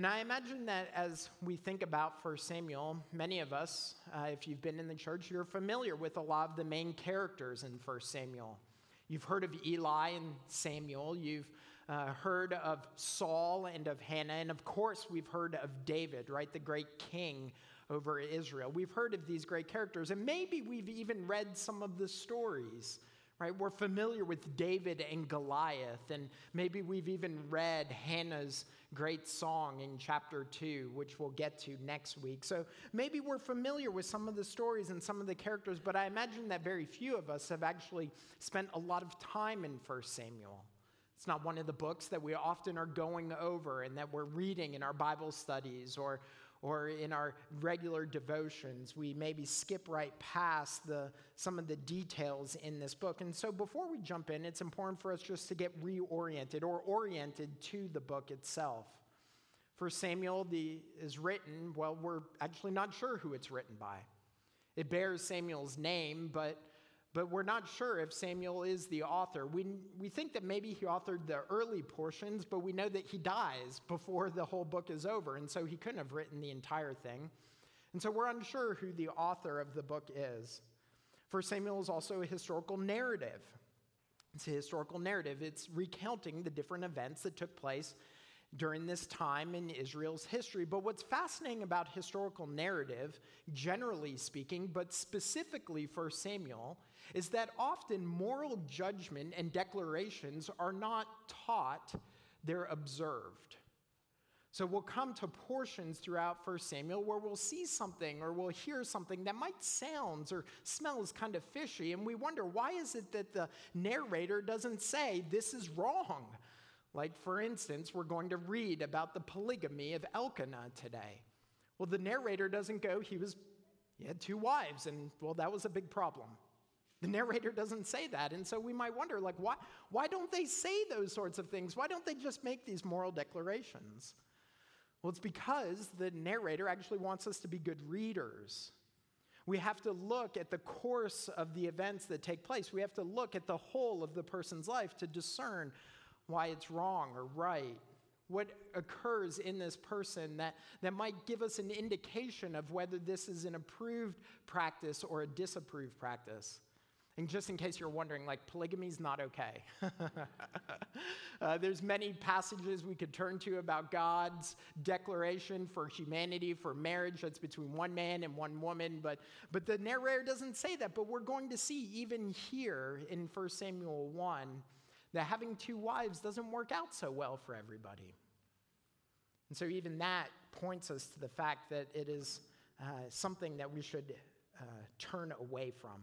And I imagine that as we think about 1 Samuel, many of us, uh, if you've been in the church, you're familiar with a lot of the main characters in 1 Samuel. You've heard of Eli and Samuel. You've uh, heard of Saul and of Hannah. And of course, we've heard of David, right? The great king over Israel. We've heard of these great characters. And maybe we've even read some of the stories right? We're familiar with David and Goliath, and maybe we've even read Hannah's great song in chapter two, which we'll get to next week. So maybe we're familiar with some of the stories and some of the characters, but I imagine that very few of us have actually spent a lot of time in 1 Samuel. It's not one of the books that we often are going over and that we're reading in our Bible studies or, or in our regular devotions. We maybe skip right past the, some of the details in this book. And so before we jump in, it's important for us just to get reoriented or oriented to the book itself. For Samuel the, is written, well, we're actually not sure who it's written by. It bears Samuel's name, but but we're not sure if Samuel is the author. We, we think that maybe he authored the early portions, but we know that he dies before the whole book is over, and so he couldn't have written the entire thing. And so we're unsure who the author of the book is. First Samuel is also a historical narrative. It's a historical narrative. It's recounting the different events that took place during this time in Israel's history. But what's fascinating about historical narrative, generally speaking, but specifically for Samuel, is that often moral judgment and declarations are not taught, they're observed. So we'll come to portions throughout 1 Samuel where we'll see something or we'll hear something that might sound or smells kind of fishy, and we wonder why is it that the narrator doesn't say this is wrong? Like, for instance, we're going to read about the polygamy of Elkanah today. Well, the narrator doesn't go, he was, he had two wives, and well, that was a big problem. The narrator doesn't say that. And so we might wonder, like, why, why don't they say those sorts of things? Why don't they just make these moral declarations? Well, it's because the narrator actually wants us to be good readers. We have to look at the course of the events that take place. We have to look at the whole of the person's life to discern why it's wrong or right, what occurs in this person that, that might give us an indication of whether this is an approved practice or a disapproved practice. And just in case you're wondering, like polygamy is not okay. uh, there's many passages we could turn to about God's declaration for humanity, for marriage that's between one man and one woman, but, but the narrator doesn't say that. But we're going to see even here in 1 Samuel 1 that having two wives doesn't work out so well for everybody. And so, even that points us to the fact that it is uh, something that we should uh, turn away from.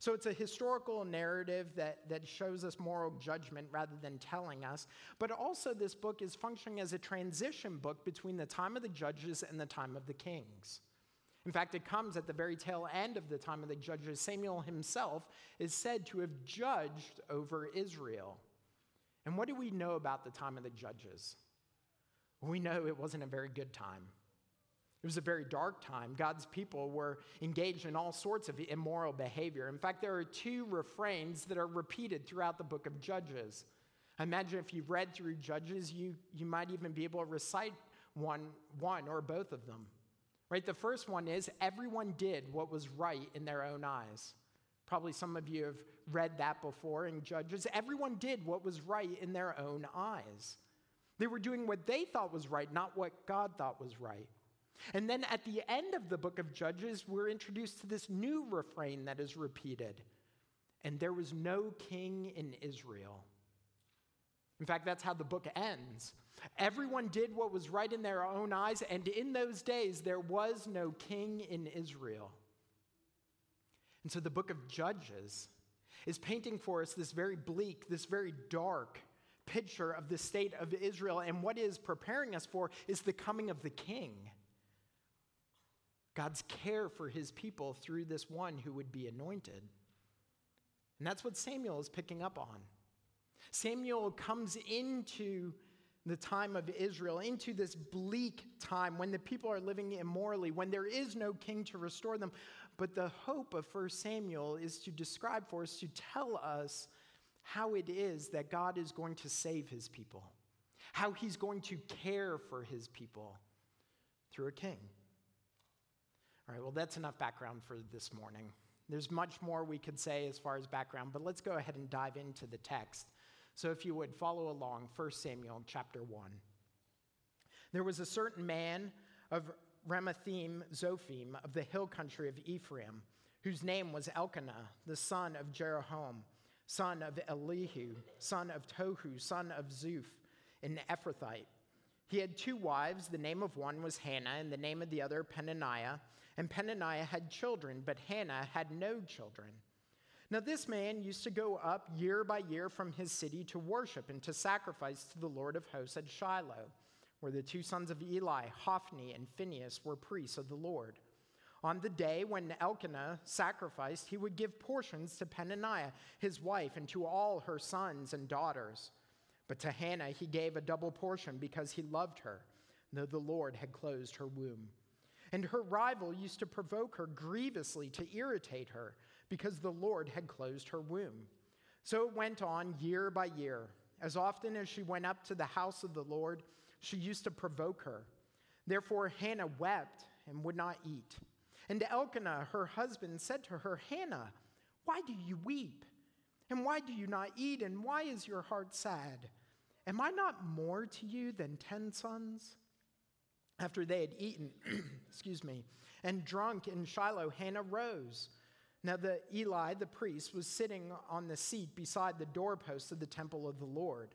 So, it's a historical narrative that, that shows us moral judgment rather than telling us. But also, this book is functioning as a transition book between the time of the judges and the time of the kings. In fact, it comes at the very tail end of the time of the judges. Samuel himself is said to have judged over Israel. And what do we know about the time of the judges? We know it wasn't a very good time. It was a very dark time. God's people were engaged in all sorts of immoral behavior. In fact, there are two refrains that are repeated throughout the book of Judges. I imagine if you've read through Judges, you, you might even be able to recite one, one or both of them. Right? The first one is everyone did what was right in their own eyes. Probably some of you have read that before in Judges. Everyone did what was right in their own eyes. They were doing what they thought was right, not what God thought was right. And then at the end of the book of Judges, we're introduced to this new refrain that is repeated and there was no king in Israel. In fact, that's how the book ends. Everyone did what was right in their own eyes, and in those days there was no king in Israel. And so the book of Judges is painting for us this very bleak, this very dark picture of the state of Israel. And what is preparing us for is the coming of the king. God's care for his people through this one who would be anointed. And that's what Samuel is picking up on. Samuel comes into the time of Israel into this bleak time when the people are living immorally, when there is no king to restore them. But the hope of 1 Samuel is to describe for us, to tell us how it is that God is going to save his people, how he's going to care for his people through a king. All right, well, that's enough background for this morning. There's much more we could say as far as background, but let's go ahead and dive into the text. So if you would follow along, 1 Samuel chapter 1. There was a certain man of Ramathaim Zophim of the hill country of Ephraim, whose name was Elkanah, the son of Jeroham, son of Elihu, son of Tohu, son of Zuph, an Ephrathite. He had two wives. The name of one was Hannah, and the name of the other Peninnah. And Peninnah had children, but Hannah had no children. Now, this man used to go up year by year from his city to worship and to sacrifice to the Lord of hosts at Shiloh, where the two sons of Eli, Hophni and Phinehas, were priests of the Lord. On the day when Elkanah sacrificed, he would give portions to Peninnah, his wife, and to all her sons and daughters. But to Hannah he gave a double portion because he loved her, though the Lord had closed her womb. And her rival used to provoke her grievously to irritate her because the Lord had closed her womb. So it went on year by year. As often as she went up to the house of the Lord, she used to provoke her. Therefore, Hannah wept and would not eat. And Elkanah, her husband, said to her, Hannah, why do you weep? And why do you not eat? And why is your heart sad? Am I not more to you than ten sons? After they had eaten, excuse me, and drunk in Shiloh, Hannah rose. Now, the Eli, the priest, was sitting on the seat beside the doorpost of the temple of the Lord.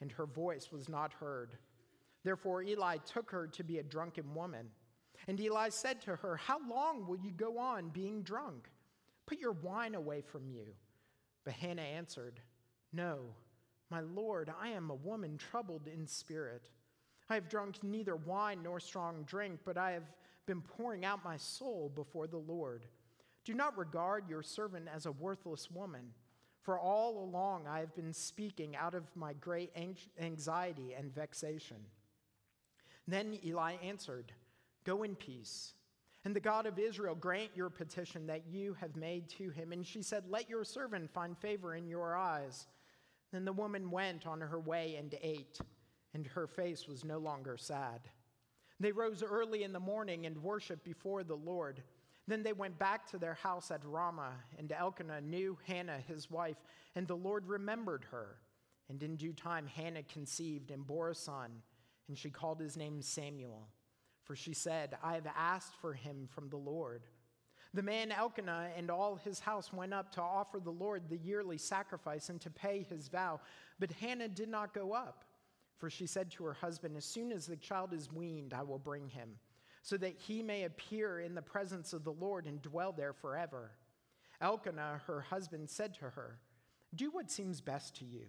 and her voice was not heard. Therefore, Eli took her to be a drunken woman. And Eli said to her, How long will you go on being drunk? Put your wine away from you. But Hannah answered, No, my Lord, I am a woman troubled in spirit. I have drunk neither wine nor strong drink, but I have been pouring out my soul before the Lord. Do not regard your servant as a worthless woman, for all along I have been speaking out of my great anxiety and vexation. Then Eli answered, Go in peace. And the God of Israel grant your petition that you have made to him. And she said, Let your servant find favor in your eyes. Then the woman went on her way and ate, and her face was no longer sad. They rose early in the morning and worshiped before the Lord. Then they went back to their house at Ramah, and Elkanah knew Hannah, his wife, and the Lord remembered her. And in due time, Hannah conceived and bore a son, and she called his name Samuel. For she said, I have asked for him from the Lord. The man Elkanah and all his house went up to offer the Lord the yearly sacrifice and to pay his vow. But Hannah did not go up, for she said to her husband, As soon as the child is weaned, I will bring him, so that he may appear in the presence of the Lord and dwell there forever. Elkanah, her husband, said to her, Do what seems best to you.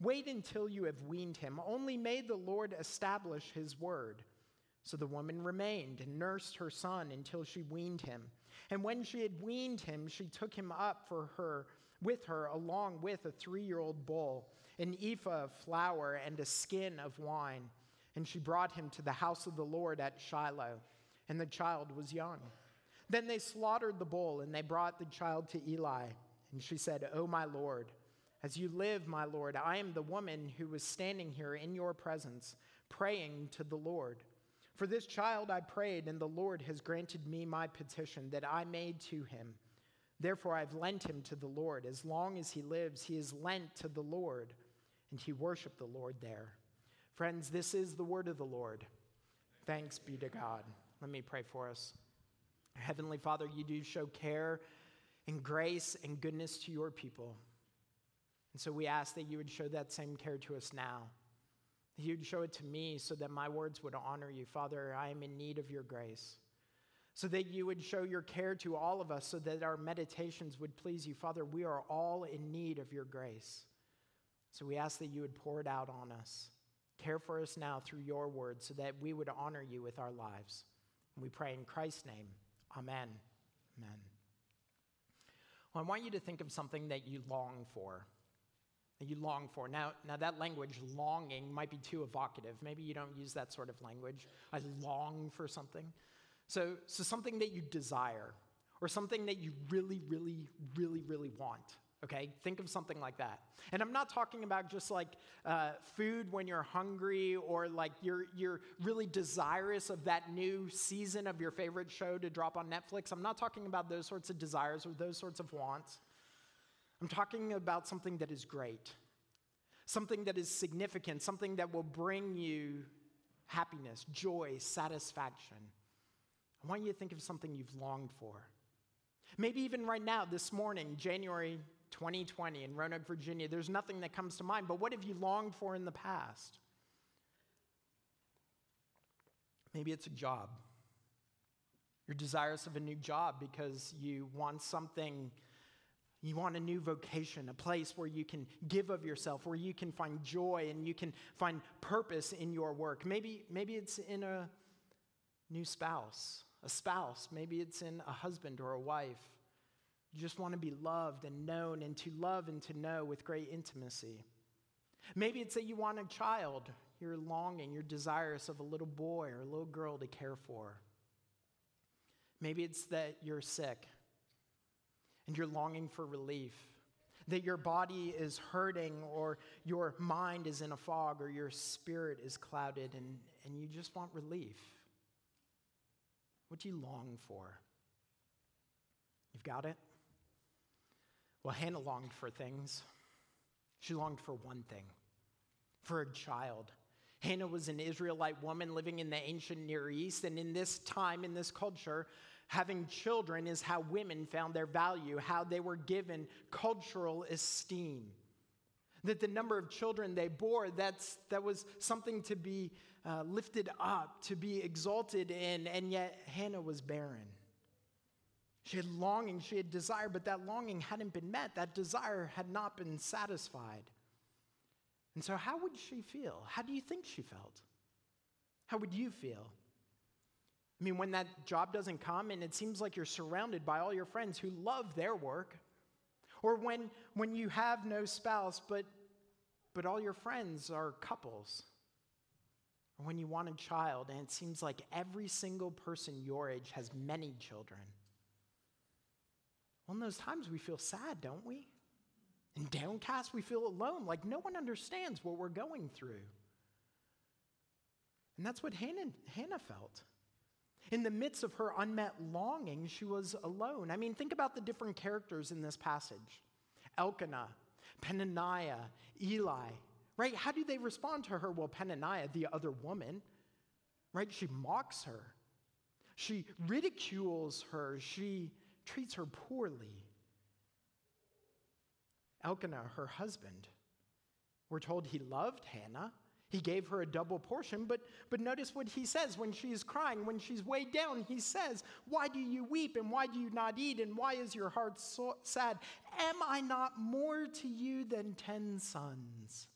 Wait until you have weaned him. Only may the Lord establish his word. So the woman remained and nursed her son until she weaned him. And when she had weaned him, she took him up for her with her along with a 3-year-old bull, an ephah of flour and a skin of wine, and she brought him to the house of the Lord at Shiloh, and the child was young. Then they slaughtered the bull and they brought the child to Eli, and she said, "O my Lord, as you live, my Lord, I am the woman who was standing here in your presence, praying to the Lord. For this child I prayed, and the Lord has granted me my petition that I made to him. Therefore I've lent him to the Lord. As long as he lives, he is lent to the Lord, and he worshiped the Lord there. Friends, this is the word of the Lord. Thanks be to God. Let me pray for us. Heavenly Father, you do show care and grace and goodness to your people. And so we ask that you would show that same care to us now that you'd show it to me so that my words would honor you. Father, I am in need of your grace. So that you would show your care to all of us so that our meditations would please you. Father, we are all in need of your grace. So we ask that you would pour it out on us. Care for us now through your word so that we would honor you with our lives. And we pray in Christ's name. Amen. Amen. Well, I want you to think of something that you long for. That you long for. Now, now that language, longing, might be too evocative. Maybe you don't use that sort of language. I long for something. So, so something that you desire, or something that you really, really, really, really want okay? Think of something like that. And I'm not talking about just like uh, food when you're hungry or like you're, you're really desirous of that new season of your favorite show to drop on Netflix. I'm not talking about those sorts of desires or those sorts of wants. I'm talking about something that is great, something that is significant, something that will bring you happiness, joy, satisfaction. I want you to think of something you've longed for. Maybe even right now, this morning, January 2020 in Roanoke, Virginia, there's nothing that comes to mind. But what have you longed for in the past? Maybe it's a job. You're desirous of a new job because you want something, you want a new vocation, a place where you can give of yourself, where you can find joy and you can find purpose in your work. Maybe, maybe it's in a new spouse, a spouse. Maybe it's in a husband or a wife. You just want to be loved and known and to love and to know with great intimacy. Maybe it's that you want a child. You're longing, you're desirous of a little boy or a little girl to care for. Maybe it's that you're sick and you're longing for relief, that your body is hurting or your mind is in a fog or your spirit is clouded and, and you just want relief. What do you long for? You've got it? Well, Hannah longed for things. She longed for one thing for a child. Hannah was an Israelite woman living in the ancient Near East, and in this time, in this culture, having children is how women found their value, how they were given cultural esteem. That the number of children they bore, that's, that was something to be uh, lifted up, to be exalted in, and yet Hannah was barren. She had longing, she had desire, but that longing hadn't been met. That desire had not been satisfied. And so, how would she feel? How do you think she felt? How would you feel? I mean, when that job doesn't come and it seems like you're surrounded by all your friends who love their work, or when, when you have no spouse, but, but all your friends are couples, or when you want a child and it seems like every single person your age has many children. Well, in those times we feel sad, don't we? And downcast, we feel alone, like no one understands what we're going through. And that's what Hannah, Hannah felt. In the midst of her unmet longing, she was alone. I mean, think about the different characters in this passage Elkanah, Peninnah, Eli, right? How do they respond to her? Well, Peninnah, the other woman, right? She mocks her, she ridicules her, she treats her poorly. Elkanah, her husband, we're told he loved Hannah. He gave her a double portion, but, but notice what he says when she's crying, when she's weighed down. He says, Why do you weep and why do you not eat and why is your heart so sad? Am I not more to you than ten sons?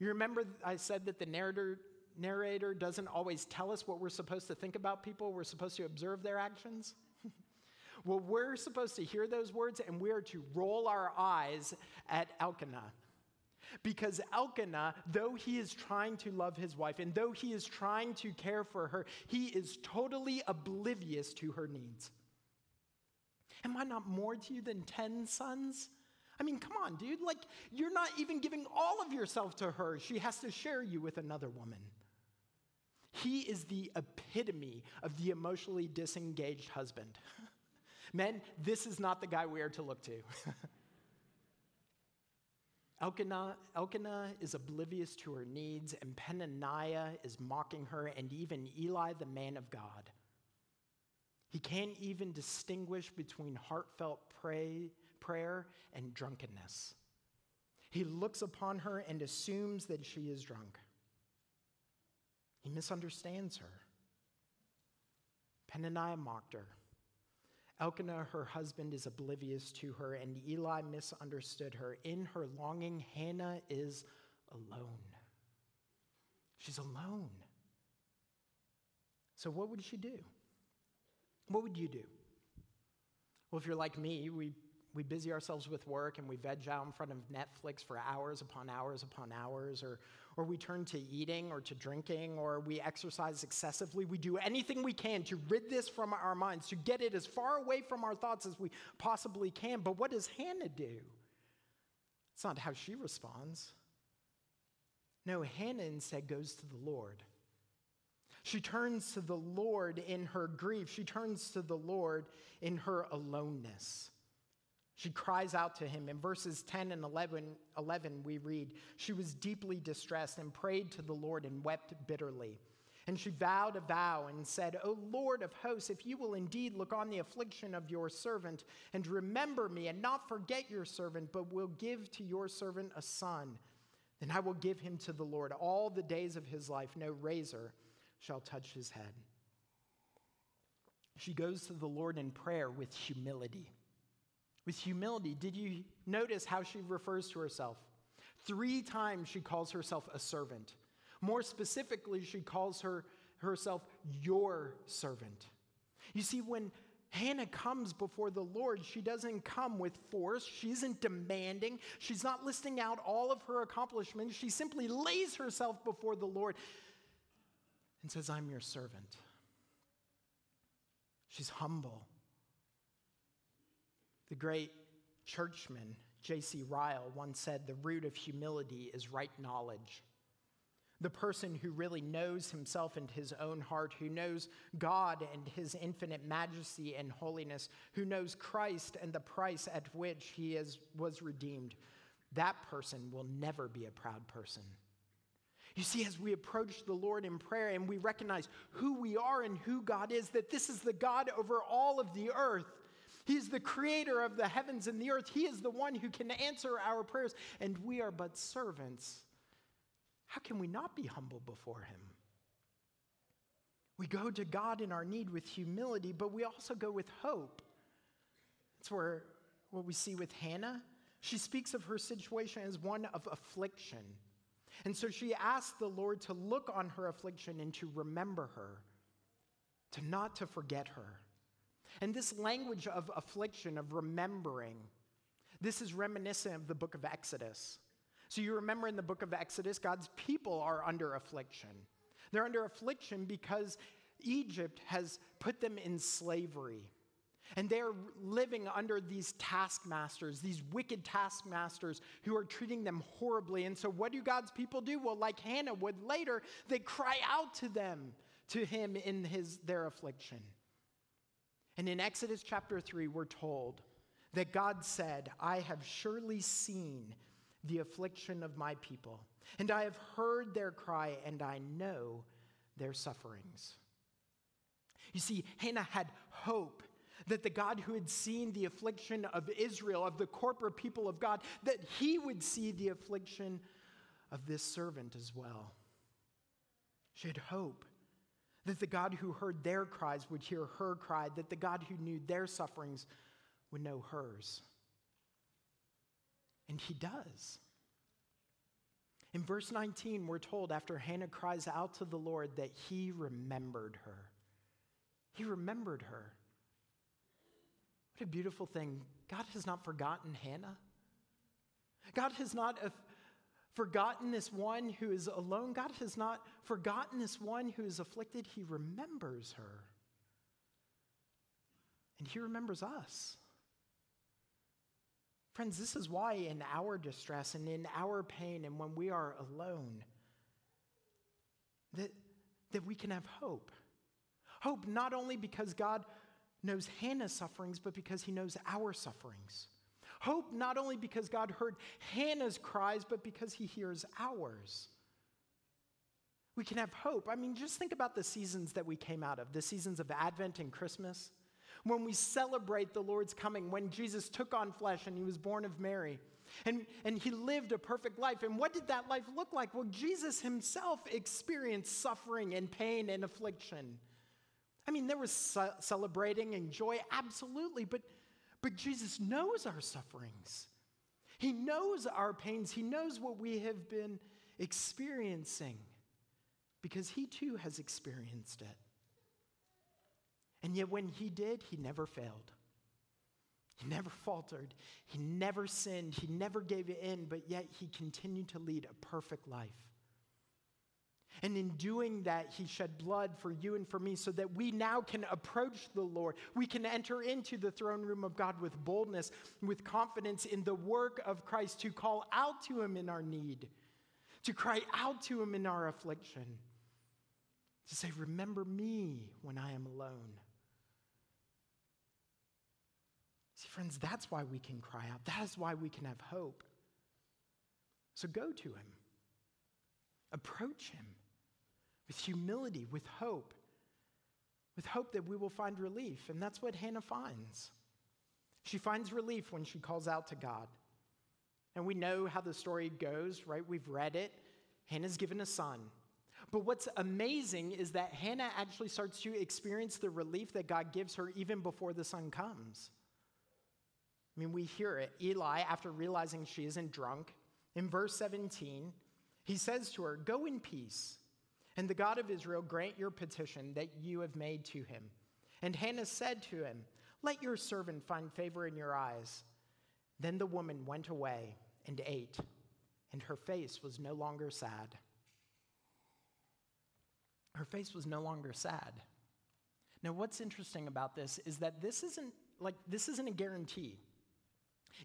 You remember I said that the narrator, narrator doesn't always tell us what we're supposed to think about people, we're supposed to observe their actions? Well, we're supposed to hear those words and we are to roll our eyes at Elkanah. Because Elkanah, though he is trying to love his wife and though he is trying to care for her, he is totally oblivious to her needs. Am I not more to you than 10 sons? I mean, come on, dude. Like, you're not even giving all of yourself to her. She has to share you with another woman. He is the epitome of the emotionally disengaged husband. Men, this is not the guy we are to look to. Elkanah, Elkanah is oblivious to her needs, and Peninnah is mocking her, and even Eli, the man of God. He can't even distinguish between heartfelt pray, prayer and drunkenness. He looks upon her and assumes that she is drunk. He misunderstands her. Peninnah mocked her. Elkanah, her husband, is oblivious to her, and Eli misunderstood her. In her longing, Hannah is alone. She's alone. So, what would she do? What would you do? Well, if you're like me, we, we busy ourselves with work and we veg out in front of Netflix for hours upon hours upon hours, or, or we turn to eating or to drinking, or we exercise excessively. We do anything we can to rid this from our minds, to get it as far away from our thoughts as we possibly can. But what does Hannah do? It's not how she responds. No, Hannah instead goes to the Lord. She turns to the Lord in her grief. She turns to the Lord in her aloneness. She cries out to him. In verses 10 and 11, 11, we read, She was deeply distressed and prayed to the Lord and wept bitterly. And she vowed a vow and said, O Lord of hosts, if you will indeed look on the affliction of your servant and remember me and not forget your servant, but will give to your servant a son, then I will give him to the Lord all the days of his life. No razor shall touch his head. She goes to the Lord in prayer with humility. With humility, did you notice how she refers to herself? Three times she calls herself a servant. More specifically, she calls her, herself your servant. You see, when Hannah comes before the Lord, she doesn't come with force. She isn't demanding. She's not listing out all of her accomplishments. She simply lays herself before the Lord and says, I'm your servant. She's humble. The great churchman, J.C. Ryle, once said, The root of humility is right knowledge. The person who really knows himself and his own heart, who knows God and his infinite majesty and holiness, who knows Christ and the price at which he is, was redeemed, that person will never be a proud person. You see, as we approach the Lord in prayer and we recognize who we are and who God is, that this is the God over all of the earth. He's the creator of the heavens and the earth. He is the one who can answer our prayers, and we are but servants. How can we not be humble before Him? We go to God in our need with humility, but we also go with hope. That's where what we see with Hannah. She speaks of her situation as one of affliction. And so she asks the Lord to look on her affliction and to remember her, to not to forget her. And this language of affliction, of remembering, this is reminiscent of the book of Exodus. So you remember in the book of Exodus, God's people are under affliction. They're under affliction because Egypt has put them in slavery. And they're living under these taskmasters, these wicked taskmasters who are treating them horribly. And so, what do God's people do? Well, like Hannah would later, they cry out to them, to him in his, their affliction. And in Exodus chapter 3, we're told that God said, I have surely seen the affliction of my people, and I have heard their cry, and I know their sufferings. You see, Hannah had hope that the God who had seen the affliction of Israel, of the corporate people of God, that he would see the affliction of this servant as well. She had hope that the God who heard their cries would hear her cry, that the God who knew their sufferings would know hers. And he does. In verse 19, we're told after Hannah cries out to the Lord that he remembered her. He remembered her. What a beautiful thing. God has not forgotten Hannah. God has not forgotten this one who is alone. God has not forgotten this one who is afflicted. He remembers her. And He remembers us. Friends, this is why in our distress and in our pain and when we are alone, that, that we can have hope. Hope not only because God knows Hannah's sufferings, but because he knows our sufferings. Hope not only because God heard Hannah's cries, but because he hears ours. We can have hope. I mean, just think about the seasons that we came out of the seasons of Advent and Christmas, when we celebrate the Lord's coming, when Jesus took on flesh and he was born of Mary. And, and he lived a perfect life. And what did that life look like? Well, Jesus himself experienced suffering and pain and affliction. I mean, there was celebrating and joy, absolutely, but, but Jesus knows our sufferings. He knows our pains. He knows what we have been experiencing. because he too has experienced it. And yet, when he did, he never failed. He never faltered. He never sinned. He never gave in, but yet he continued to lead a perfect life. And in doing that, he shed blood for you and for me so that we now can approach the Lord. We can enter into the throne room of God with boldness, with confidence in the work of Christ to call out to him in our need, to cry out to him in our affliction, to say, Remember me when I am alone. See, friends, that's why we can cry out. That is why we can have hope. So go to him, approach him with humility, with hope, with hope that we will find relief. And that's what Hannah finds. She finds relief when she calls out to God. And we know how the story goes, right? We've read it. Hannah's given a son. But what's amazing is that Hannah actually starts to experience the relief that God gives her even before the son comes. I mean, we hear it. Eli, after realizing she isn't drunk, in verse 17, he says to her, Go in peace, and the God of Israel grant your petition that you have made to him. And Hannah said to him, Let your servant find favor in your eyes. Then the woman went away and ate, and her face was no longer sad. Her face was no longer sad. Now, what's interesting about this is that this isn't like this isn't a guarantee.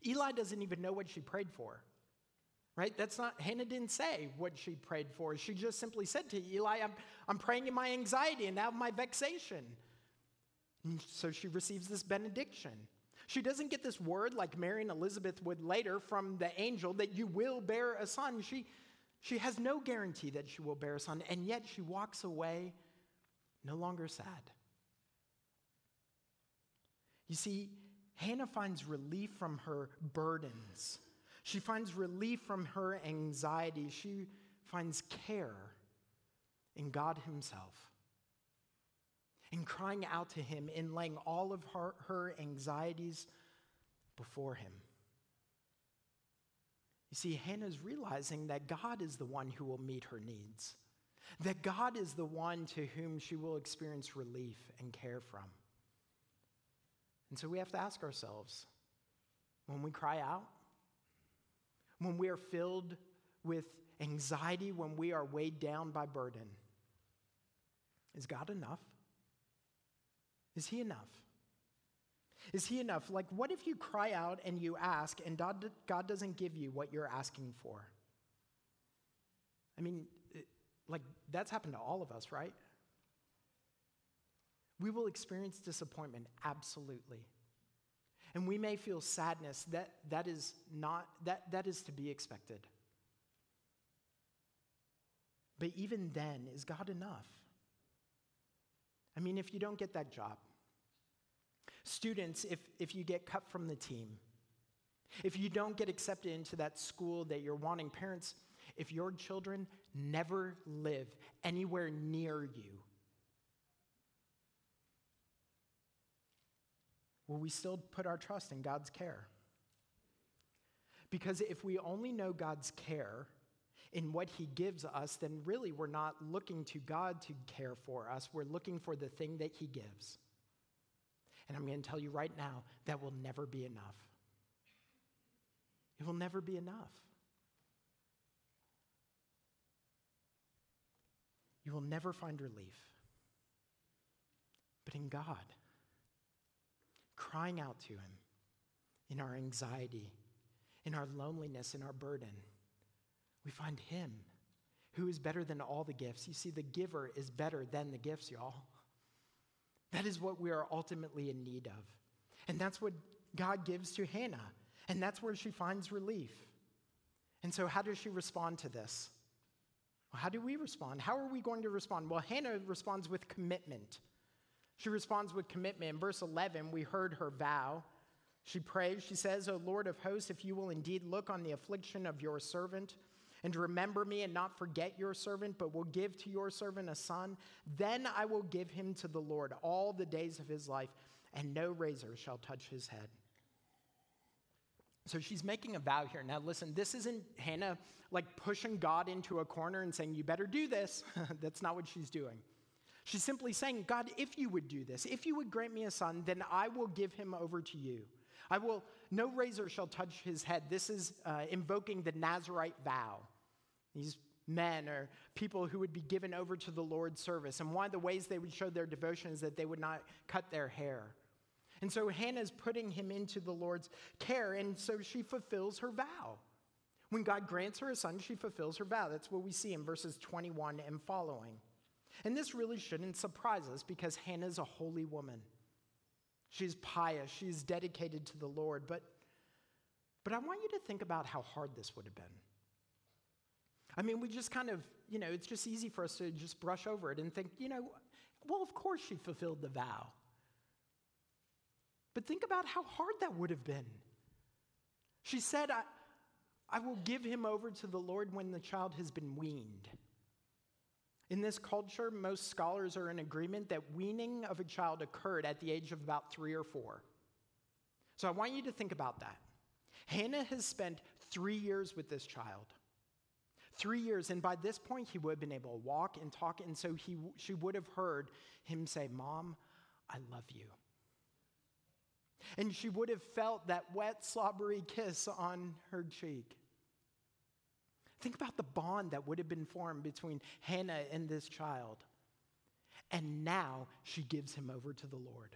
Eli doesn't even know what she prayed for. Right? That's not, Hannah didn't say what she prayed for. She just simply said to Eli, I'm, I'm praying in my anxiety and out of my vexation. And so she receives this benediction. She doesn't get this word like Mary and Elizabeth would later from the angel that you will bear a son. She, she has no guarantee that she will bear a son, and yet she walks away no longer sad. You see, Hannah finds relief from her burdens. She finds relief from her anxiety. She finds care in God Himself. In crying out to Him, in laying all of her, her anxieties before Him. You see, Hannah's realizing that God is the one who will meet her needs, that God is the one to whom she will experience relief and care from. And so we have to ask ourselves when we cry out, when we are filled with anxiety, when we are weighed down by burden, is God enough? Is He enough? Is He enough? Like, what if you cry out and you ask, and God, God doesn't give you what you're asking for? I mean, like, that's happened to all of us, right? We will experience disappointment, absolutely. And we may feel sadness. That, that, is not, that, that is to be expected. But even then, is God enough? I mean, if you don't get that job, students, if, if you get cut from the team, if you don't get accepted into that school that you're wanting, parents, if your children never live anywhere near you, Will we still put our trust in God's care? Because if we only know God's care in what He gives us, then really we're not looking to God to care for us. We're looking for the thing that He gives. And I'm going to tell you right now that will never be enough. It will never be enough. You will never find relief. But in God, crying out to Him in our anxiety, in our loneliness, in our burden. We find Him who is better than all the gifts. You see, the giver is better than the gifts, y'all. That is what we are ultimately in need of. And that's what God gives to Hannah. And that's where she finds relief. And so, how does she respond to this? Well, how do we respond? How are we going to respond? Well, Hannah responds with commitment. She responds with commitment. In verse 11, we heard her vow. She prays, she says, O Lord of hosts, if you will indeed look on the affliction of your servant and remember me and not forget your servant, but will give to your servant a son, then I will give him to the Lord all the days of his life, and no razor shall touch his head. So she's making a vow here. Now, listen, this isn't Hannah like pushing God into a corner and saying, You better do this. That's not what she's doing. She's simply saying, God, if you would do this, if you would grant me a son, then I will give him over to you. I will, no razor shall touch his head. This is uh, invoking the Nazarite vow. These men or people who would be given over to the Lord's service. And one of the ways they would show their devotion is that they would not cut their hair. And so Hannah's putting him into the Lord's care, and so she fulfills her vow. When God grants her a son, she fulfills her vow. That's what we see in verses 21 and following. And this really shouldn't surprise us because Hannah's a holy woman. She's pious, she's dedicated to the Lord. But, but I want you to think about how hard this would have been. I mean, we just kind of, you know, it's just easy for us to just brush over it and think, you know, well, of course she fulfilled the vow. But think about how hard that would have been. She said, I, I will give him over to the Lord when the child has been weaned. In this culture, most scholars are in agreement that weaning of a child occurred at the age of about three or four. So I want you to think about that. Hannah has spent three years with this child. Three years, and by this point, he would have been able to walk and talk, and so he, she would have heard him say, Mom, I love you. And she would have felt that wet, slobbery kiss on her cheek. Think about the bond that would have been formed between Hannah and this child. And now she gives him over to the Lord.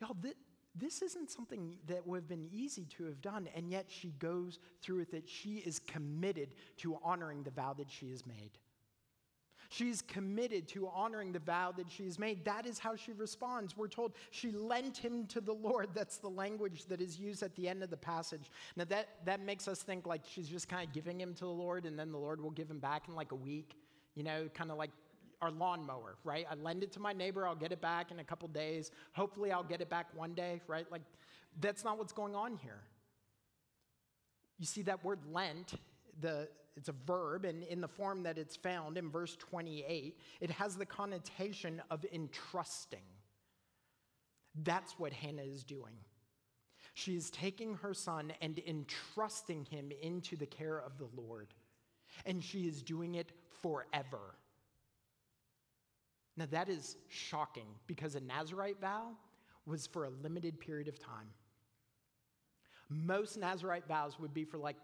Y'all, th- this isn't something that would have been easy to have done, and yet she goes through with it. She is committed to honoring the vow that she has made. She's committed to honoring the vow that she's made. That is how she responds. We're told she lent him to the Lord. That's the language that is used at the end of the passage. Now, that, that makes us think like she's just kind of giving him to the Lord and then the Lord will give him back in like a week, you know, kind of like our lawnmower, right? I lend it to my neighbor, I'll get it back in a couple days. Hopefully, I'll get it back one day, right? Like, that's not what's going on here. You see, that word lent, the, it's a verb, and in the form that it's found in verse 28, it has the connotation of entrusting. That's what Hannah is doing. She is taking her son and entrusting him into the care of the Lord. And she is doing it forever. Now, that is shocking because a Nazarite vow was for a limited period of time. Most Nazarite vows would be for like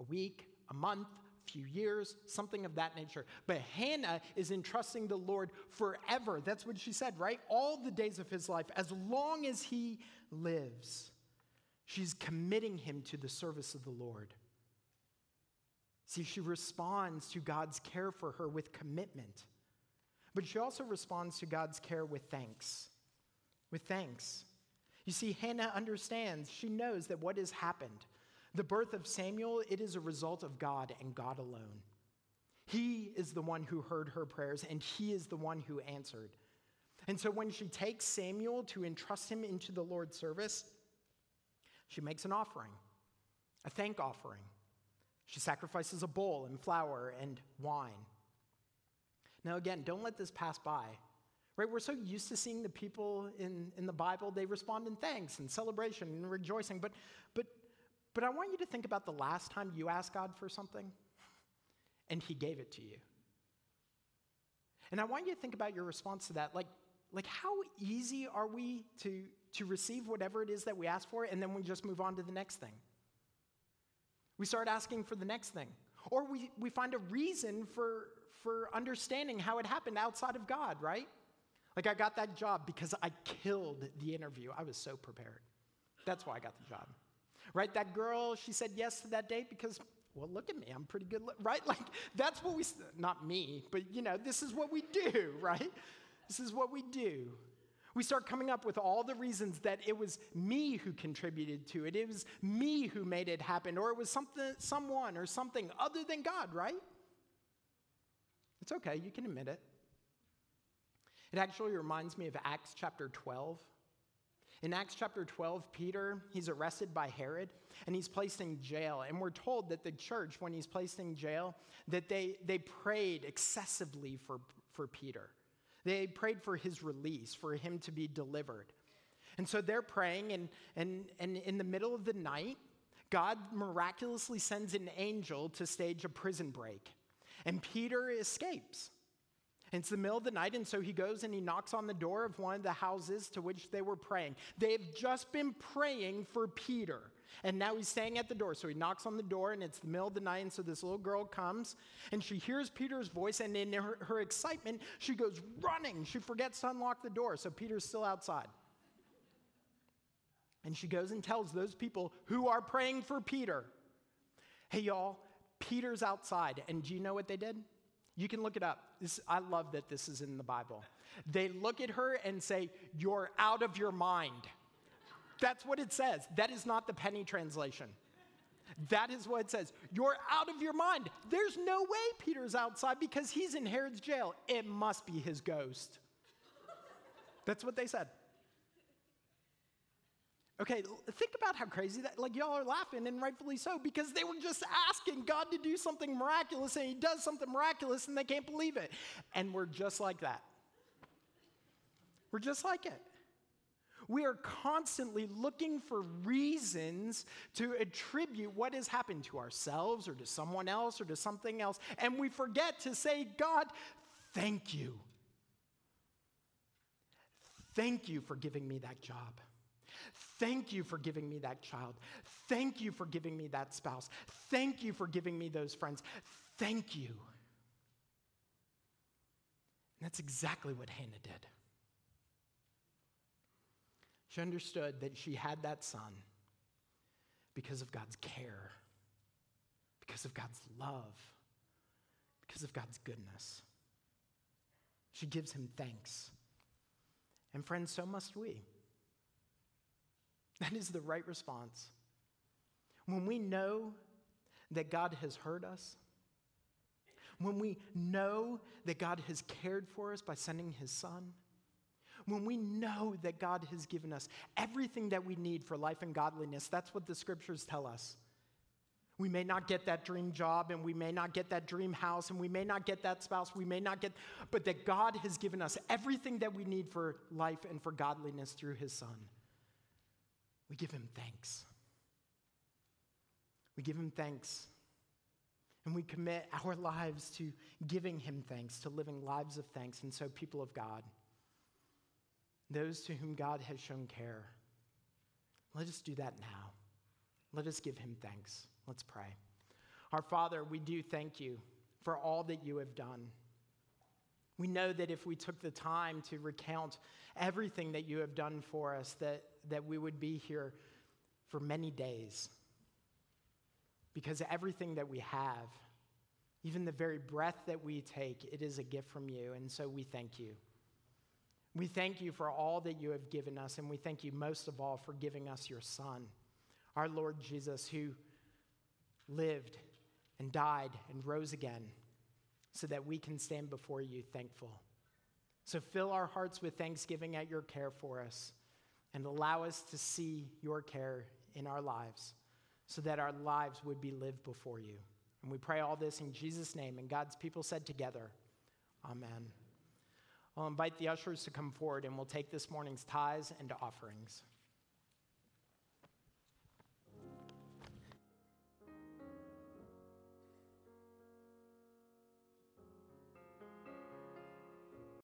a week, a month, few years, something of that nature. But Hannah is entrusting the Lord forever. That's what she said, right? All the days of his life, as long as he lives, she's committing him to the service of the Lord. See, she responds to God's care for her with commitment, but she also responds to God's care with thanks. With thanks. You see, Hannah understands, she knows that what has happened, the birth of Samuel, it is a result of God and God alone. He is the one who heard her prayers, and he is the one who answered. And so when she takes Samuel to entrust him into the Lord's service, she makes an offering, a thank offering. She sacrifices a bull and flour and wine. Now, again, don't let this pass by. Right? We're so used to seeing the people in, in the Bible, they respond in thanks and celebration and rejoicing. But, but but I want you to think about the last time you asked God for something and He gave it to you. And I want you to think about your response to that. Like, like how easy are we to, to receive whatever it is that we ask for, and then we just move on to the next thing? We start asking for the next thing. Or we, we find a reason for, for understanding how it happened outside of God, right? Like, I got that job because I killed the interview. I was so prepared. That's why I got the job right? That girl, she said yes to that date because, well, look at me, I'm pretty good, right? Like, that's what we, not me, but you know, this is what we do, right? This is what we do. We start coming up with all the reasons that it was me who contributed to it, it was me who made it happen, or it was something, someone or something other than God, right? It's okay, you can admit it. It actually reminds me of Acts chapter 12. In Acts chapter 12, Peter, he's arrested by Herod and he's placed in jail. And we're told that the church, when he's placed in jail, that they, they prayed excessively for, for Peter. They prayed for his release, for him to be delivered. And so they're praying, and, and, and in the middle of the night, God miraculously sends an angel to stage a prison break. And Peter escapes. It's the middle of the night, and so he goes and he knocks on the door of one of the houses to which they were praying. They've just been praying for Peter, and now he's staying at the door. So he knocks on the door, and it's the middle of the night, and so this little girl comes, and she hears Peter's voice, and in her, her excitement, she goes running. She forgets to unlock the door, so Peter's still outside. And she goes and tells those people who are praying for Peter, hey, y'all, Peter's outside. And do you know what they did? You can look it up. This, I love that this is in the Bible. They look at her and say, You're out of your mind. That's what it says. That is not the penny translation. That is what it says. You're out of your mind. There's no way Peter's outside because he's in Herod's jail. It must be his ghost. That's what they said. Okay, think about how crazy that, like, y'all are laughing, and rightfully so, because they were just asking God to do something miraculous, and He does something miraculous, and they can't believe it. And we're just like that. We're just like it. We are constantly looking for reasons to attribute what has happened to ourselves or to someone else or to something else, and we forget to say, God, thank you. Thank you for giving me that job. Thank you for giving me that child. Thank you for giving me that spouse. Thank you for giving me those friends. Thank you. And that's exactly what Hannah did. She understood that she had that son because of God's care, because of God's love, because of God's goodness. She gives him thanks. And friends, so must we. That is the right response. When we know that God has heard us, when we know that God has cared for us by sending his son, when we know that God has given us everything that we need for life and godliness, that's what the scriptures tell us. We may not get that dream job and we may not get that dream house and we may not get that spouse, we may not get, but that God has given us everything that we need for life and for godliness through his son. We give him thanks. We give him thanks. And we commit our lives to giving him thanks, to living lives of thanks. And so, people of God, those to whom God has shown care, let us do that now. Let us give him thanks. Let's pray. Our Father, we do thank you for all that you have done. We know that if we took the time to recount everything that you have done for us, that, that we would be here for many days. Because everything that we have, even the very breath that we take, it is a gift from you. And so we thank you. We thank you for all that you have given us, and we thank you most of all for giving us your Son, our Lord Jesus, who lived and died and rose again so that we can stand before you thankful. So fill our hearts with thanksgiving at your care for us and allow us to see your care in our lives so that our lives would be lived before you. And we pray all this in Jesus' name. And God's people said together, Amen. I'll invite the ushers to come forward and we'll take this morning's tithes and offerings.